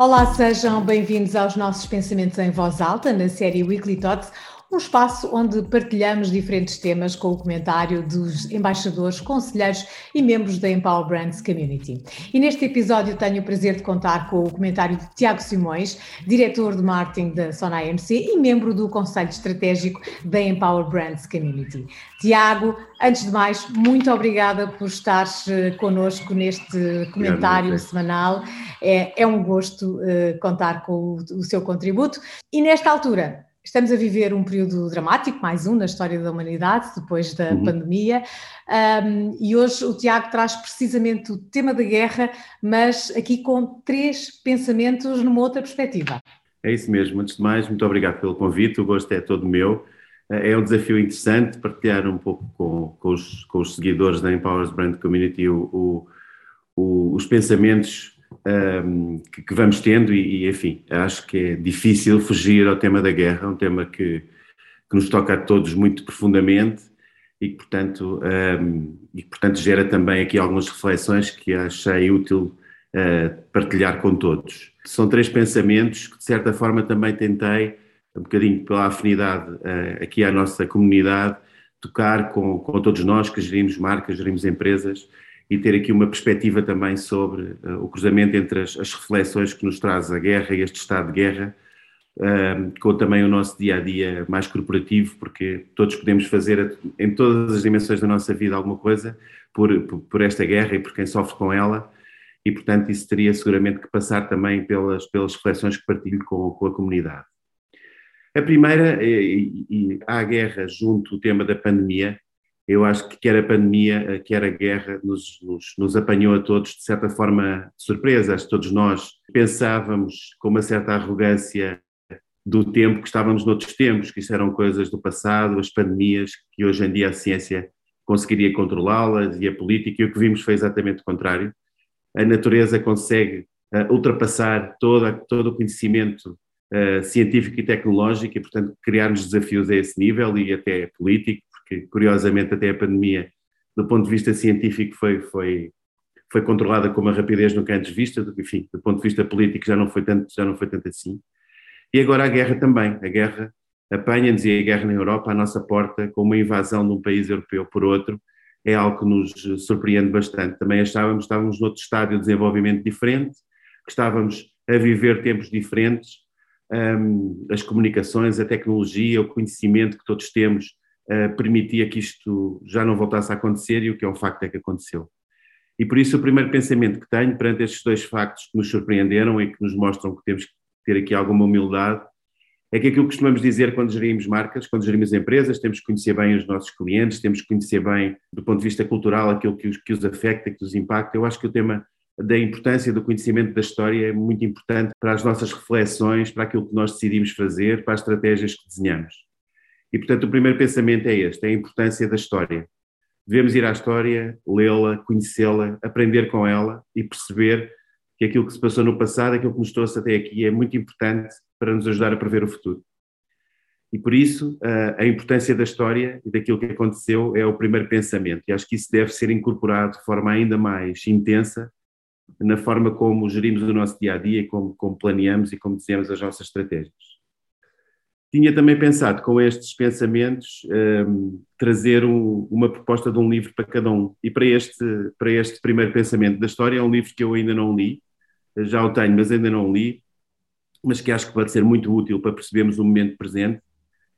Olá, sejam bem-vindos aos nossos pensamentos em voz alta na série Weekly Thoughts, um espaço onde partilhamos diferentes temas com o comentário dos embaixadores, conselheiros e membros da Empower Brands Community. E neste episódio tenho o prazer de contar com o comentário de Tiago Simões, diretor de marketing da Sona AMC e membro do Conselho Estratégico da Empower Brands Community. Tiago, antes de mais, muito obrigada por estares eh, connosco neste comentário Obrigado, semanal. É, é, um gosto uh, contar com o, o seu contributo. E nesta altura, Estamos a viver um período dramático, mais um na história da humanidade, depois da uhum. pandemia, um, e hoje o Tiago traz precisamente o tema da guerra, mas aqui com três pensamentos numa outra perspectiva. É isso mesmo. Antes de mais, muito obrigado pelo convite, o gosto é todo meu. É um desafio interessante partilhar um pouco com, com, os, com os, seguidores da Empowers Brand Community o, o, o, os pensamentos um, que, que, vamos tendo e, e, enfim, acho que é difícil fugir ao tema da guerra, um tema que, que nos toca a todos muito profundamente e que, portanto, um, e que, portanto gera também aqui algumas reflexões que achei útil uh, partilhar com todos. São três pensamentos que, de certa forma, também tentei, um bocadinho pela afinidade uh, aqui à nossa comunidade, tocar com, com todos nós que gerimos marcas, gerimos empresas e ter aqui uma perspectiva também sobre uh, o cruzamento entre as, as, reflexões que nos traz a guerra e este estado de guerra, uh, com também o nosso dia a dia mais corporativo, porque todos podemos fazer em todas as dimensões da nossa vida alguma coisa por, por, por esta guerra e por quem sofre com ela, e portanto isso teria seguramente que passar também pelas, pelas reflexões que partilho com, com a comunidade. A primeira, e, e, a guerra junto o tema da pandemia, eu acho que quer a pandemia, eh, quer a guerra, nos, nos, nos apanhou a todos de certa forma surpresa. Acho que todos nós pensávamos com uma certa arrogância do tempo que estávamos noutros tempos, que isso eram coisas do passado, as pandemias, que hoje em dia a ciência conseguiria controlá-las e a política, e o que vimos foi exatamente o contrário. A natureza consegue uh, ultrapassar toda, todo o conhecimento uh, científico e tecnológico e, portanto, criar-nos desafios a esse nível e até político que curiosamente até a pandemia, do ponto de vista científico, foi, foi, foi controlada com uma rapidez nunca antes vista, enfim, do ponto de vista político já não foi tanto, já não foi tanto assim. E agora a guerra também, a guerra apanha-nos e a guerra na Europa à nossa porta, com uma invasão de um país europeu por outro, é algo que nos surpreende bastante. Também achávamos, estávamos noutro estádio de desenvolvimento diferente, que estávamos a viver tempos diferentes, um, as comunicações, a tecnologia, o conhecimento que todos temos permitia que isto já não voltasse a acontecer e o que é um facto é que aconteceu. E por isso o primeiro pensamento que tenho perante estes dois factos que nos surpreenderam e que nos mostram que temos que ter aqui alguma humildade é que aquilo que costumamos dizer quando gerimos marcas, quando gerimos empresas, temos que conhecer bem os nossos clientes, temos que conhecer bem, do ponto de vista cultural, aquilo que os, que os afeta, que os impacta. Eu acho que o tema da importância do conhecimento da história é muito importante para as nossas reflexões, para aquilo que nós decidimos fazer, para as estratégias que desenhamos. E, portanto, o primeiro pensamento é este: é a importância da história. Devemos ir à história, lê-la, conhecê-la, aprender com ela e perceber que aquilo que se passou no passado, aquilo que nos trouxe até aqui, é muito importante para nos ajudar a prever o futuro. E por isso, a importância da história e daquilo que aconteceu é o primeiro pensamento. E acho que isso deve ser incorporado de forma ainda mais intensa na forma como gerimos o nosso dia a dia, como, como planeamos e como desenhamos as nossas estratégias. Tinha também pensado, com estes pensamentos, um, trazer um, uma proposta de um livro para cada um. E para este, para este primeiro pensamento da história, é um livro que eu ainda não li, já o tenho, mas ainda não li, mas que acho que pode ser muito útil para percebermos o momento presente,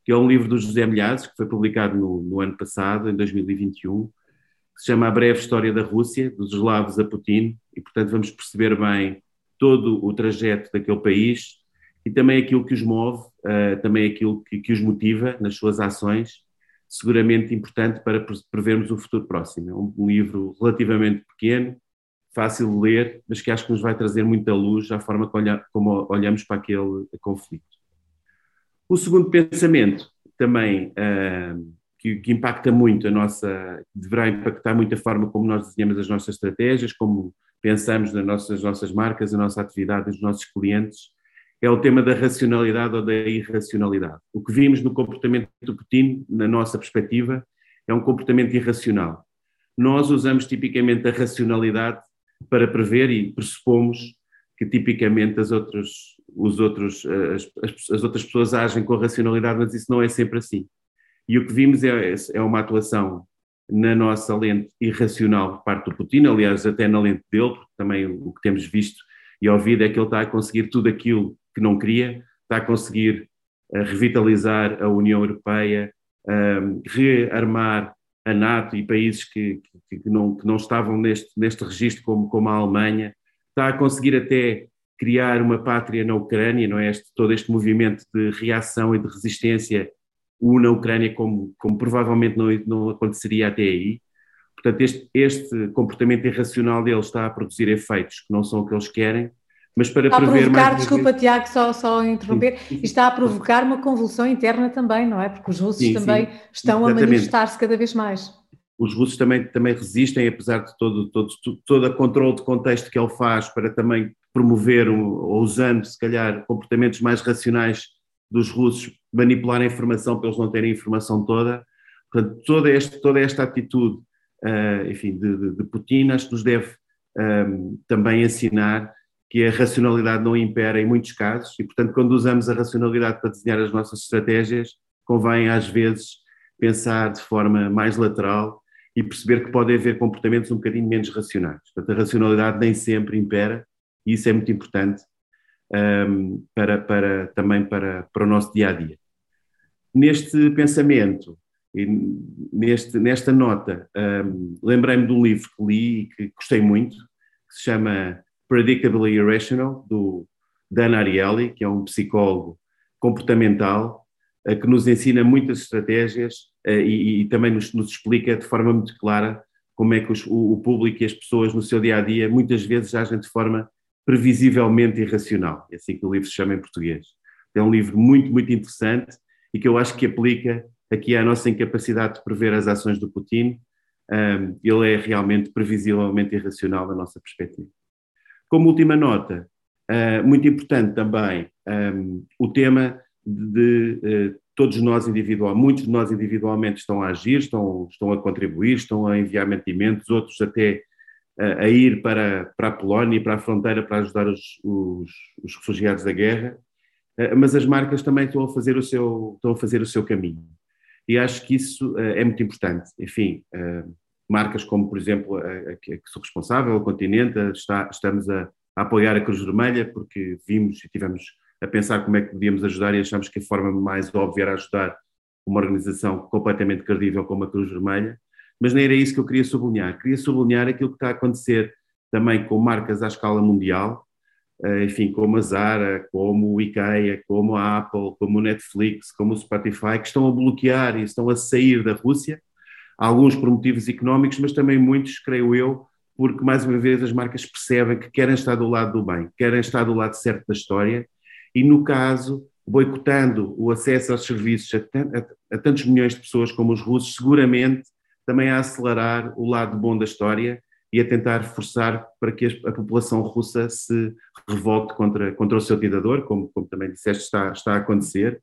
que é um livro do José Milhazes, que foi publicado no, no ano passado, em 2021, que se chama A Breve História da Rússia, dos eslavos a Putin, e portanto vamos perceber bem todo o trajeto daquele país, e também aquilo que os move, uh, também aquilo que, que, os motiva nas suas ações, seguramente importante para prevermos o futuro próximo. É um, um livro relativamente pequeno, fácil de ler, mas que acho que nos vai trazer muita luz à forma como, olha, como olhamos para aquele conflito. O segundo pensamento, também uh, que, que, impacta muito a nossa, deverá impactar muito a forma como nós desenhamos as nossas estratégias, como pensamos nas nossas, nossas marcas, a nossa atividade, os nossos clientes, é o tema da racionalidade ou da irracionalidade. O que vimos no comportamento do Putin, na nossa perspectiva, é um comportamento irracional. Nós usamos tipicamente a racionalidade para prever e pressupomos que tipicamente as outras, os outros, as, as, as, outras pessoas agem com racionalidade, mas isso não é sempre assim. E o que vimos é, é uma atuação na nossa lente irracional por parte do Putin, aliás, até na lente dele, porque também o que temos visto e ouvido é que ele está a conseguir tudo aquilo que não queria, está a conseguir uh, revitalizar a União Europeia, uh, rearmar a NATO e países que, que, que, não, que não estavam neste, neste registro, como, como a Alemanha, está a conseguir até criar uma pátria na Ucrânia, não é? Este, todo este movimento de reação e de resistência une a Ucrânia como, como provavelmente não, não aconteceria até aí. Portanto, este, este comportamento irracional deles está a produzir efeitos que não são o que eles querem, mas para está prever a provocar, desculpa vez... Tiago, só, só interromper, sim, está a provocar uma convulsão interna também, não é? Porque os russos sim, também sim, estão exatamente. a manifestar-se cada vez mais. Os russos também, também resistem, apesar de todo, todo, todo o controle de contexto que ele faz para também promover, ou usando, se calhar, comportamentos mais racionais dos russos, manipular a informação para eles não terem a informação toda. Portanto, toda, este, toda esta atitude, uh, enfim, de, de, de Putin, acho que nos deve ehm, também ensinar que a racionalidade não impera em muitos casos e, portanto, quando usamos a racionalidade para desenhar as nossas estratégias, convém às vezes pensar de forma mais lateral e perceber que pode haver comportamentos um bocadinho menos racionais. Portanto, a racionalidade nem sempre impera e isso é muito importante um, para, para, também para, para o nosso dia a dia. Neste pensamento, neste, nesta nota, um, lembrei-me de um livro que li e que gostei muito, que se chama Predictably Irrational, do Dan Ariely, que é um psicólogo comportamental, eh, que nos ensina muitas estratégias eh, e, e também nos, nos, explica de forma muito clara como é que os, o, o, público e as pessoas no seu dia a dia muitas vezes agem de forma previsivelmente irracional. É assim que o livro se chama em português. É um livro muito, muito interessante e que eu acho que aplica aqui à nossa incapacidade de prever as ações do Putin. Um, ele é realmente previsivelmente irracional da nossa perspectiva. Como última nota, uh, muito importante também um, o tema de, de uh, todos nós individual, muitos de nós individualmente estão a agir, estão, estão a contribuir, estão a enviar mantimentos, outros até uh, a ir para, para a Polónia e para a fronteira para ajudar os, os, os refugiados da guerra, mas as marcas também estão a fazer o seu, estão a fazer o seu caminho. E acho que isso é muito importante. Enfim, marcas como, por exemplo, a, a, que sou responsável, o Continente, está, estamos a, a, apoiar a Cruz Vermelha, porque vimos e tivemos a pensar como é que podíamos ajudar e achamos que a forma mais óbvia era ajudar uma organização completamente credível como a Cruz Vermelha, mas não era isso que eu queria sublinhar. Queria sublinhar aquilo que está a acontecer também com marcas à escala mundial, eh, enfim, como a Zara, como o IKEA, como a Apple, como o Netflix, como o Spotify, que estão a bloquear e estão a sair da Rússia alguns por motivos económicos, mas também muitos, creio eu, porque mais uma vez as marcas percebem que querem estar do lado do bem, querem estar do lado certo da história e, no caso, boicotando o acesso aos serviços a, tantos milhões de pessoas como os russos, seguramente também a acelerar o lado bom da história e a tentar forçar para que a, a população russa se revolte contra, contra o seu ditador, como, como também disseste está, está a acontecer,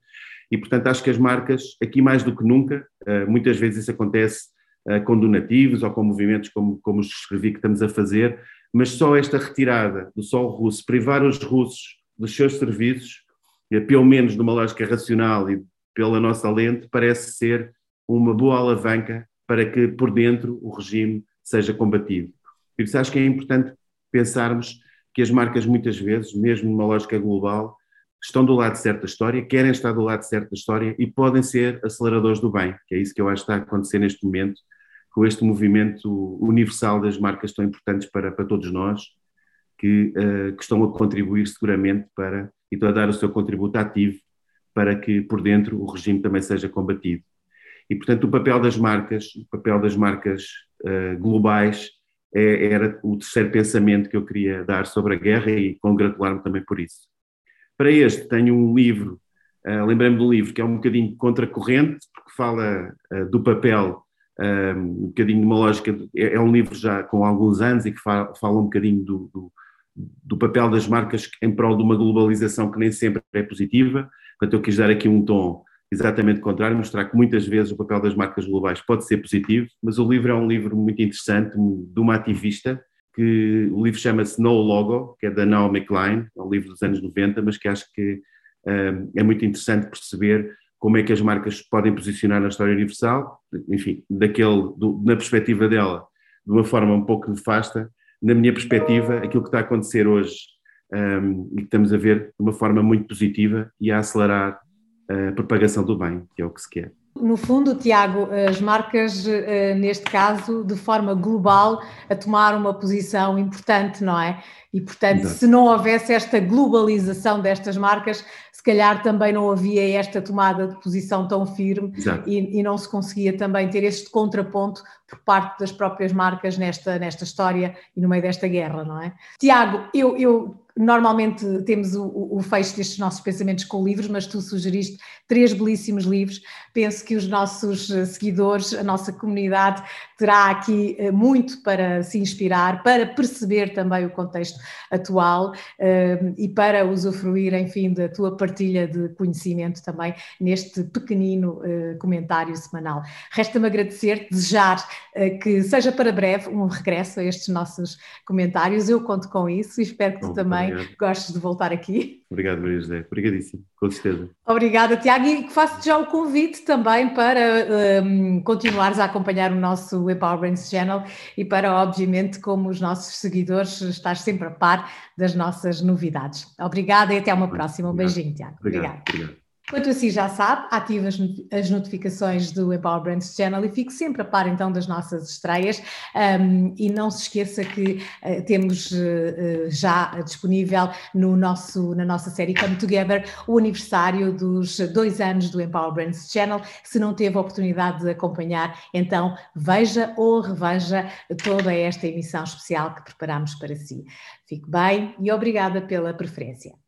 e, portanto, acho que as marcas, aqui mais do que nunca, eh, muitas vezes isso acontece eh, com donativos ou com movimentos como, como os que escrevi que estamos a fazer, mas só esta retirada do sol russo, privar os russos dos seus serviços, pelo menos numa lógica racional e pela nossa lente, parece ser uma boa alavanca para que por dentro o regime seja combatido. Por isso acho que é importante pensarmos que as marcas muitas vezes, mesmo numa lógica global, estão do lado certo da história, querem estar do lado certo da história e podem ser aceleradores do bem, que é isso que eu acho que está a acontecer neste momento, com este movimento universal das marcas tão importantes para, para todos nós, que, uh, que estão a contribuir seguramente para, e estão a dar o seu contributo ativo para que por dentro o regime também seja combatido. E, portanto, o papel das marcas, o papel das marcas uh, globais é, era o terceiro pensamento que eu queria dar sobre a guerra e congratular-me também por isso. Para este tenho um livro, uh, lembrei-me um livro que é um bocadinho contracorrente, porque fala uh, do papel, um, um bocadinho de uma lógica, é, é, um livro já com alguns anos e que fala, fala um bocadinho do, do, do, papel das marcas em prol de uma globalização que nem sempre é positiva, portanto eu quis dar aqui um tom exatamente contrário, mostrar que muitas vezes o papel das marcas globais pode ser positivo, mas o livro é um livro muito interessante de uma ativista que o livro chama-se No Logo, que é da Naomi Klein, é um livro dos anos 90, mas que acho que um, é muito interessante perceber como é que as marcas podem posicionar na história universal, enfim, daquele, do, na perspectiva dela, de uma forma um pouco nefasta, na minha perspectiva, aquilo que está a acontecer hoje um, e que estamos a ver de uma forma muito positiva e a acelerar a propagação do bem, que é o que se quer. No fundo, Tiago, as marcas, eh, neste caso, de forma global, a tomar uma posição importante, não é? E, portanto, Exato. se não houvesse esta globalização destas marcas, se calhar também não havia esta tomada de posição tão firme e, e, não se conseguia também ter este contraponto por parte das próprias marcas nesta, nesta história e no meio desta guerra, não é? Tiago, eu, eu Normalmente temos o, o, fecho destes nossos pensamentos com livros, mas tu sugeriste três belíssimos livros. Penso que os nossos eh, seguidores, a nossa comunidade, terá aqui eh, muito para se inspirar, para perceber também o contexto atual eh, e para usufruir, enfim, da tua partilha de conhecimento também neste pequenino comentário semanal. Resta-me agradecer, desejar que seja para breve um regresso a estes nossos comentários. Eu conto com isso e espero que tu Bom, também obrigado. gostes de voltar aqui. Obrigado, Maria José. Obrigadíssimo, com certeza. Obrigada, Tiago. E faço-te já o convite também para um, continuares a acompanhar o nosso Empower Brains Channel e para, obviamente, como os nossos seguidores, estar sempre a par das nossas novidades. Obrigada e até uma próxima. Um beijinho, Tiago. Obrigado. obrigado. obrigado. Quanto assim já sabe, ative as notificações do Empower Brands Channel e fique sempre a par então das nossas estreias um, e não se esqueça que uh, temos uh, já disponível no nosso, na nossa série Come Together o aniversário dos dois anos do Empower Brands Channel. Se não teve a oportunidade de acompanhar, então veja ou reveja toda esta emissão especial que preparamos para si. Fique bem e obrigada pela preferência.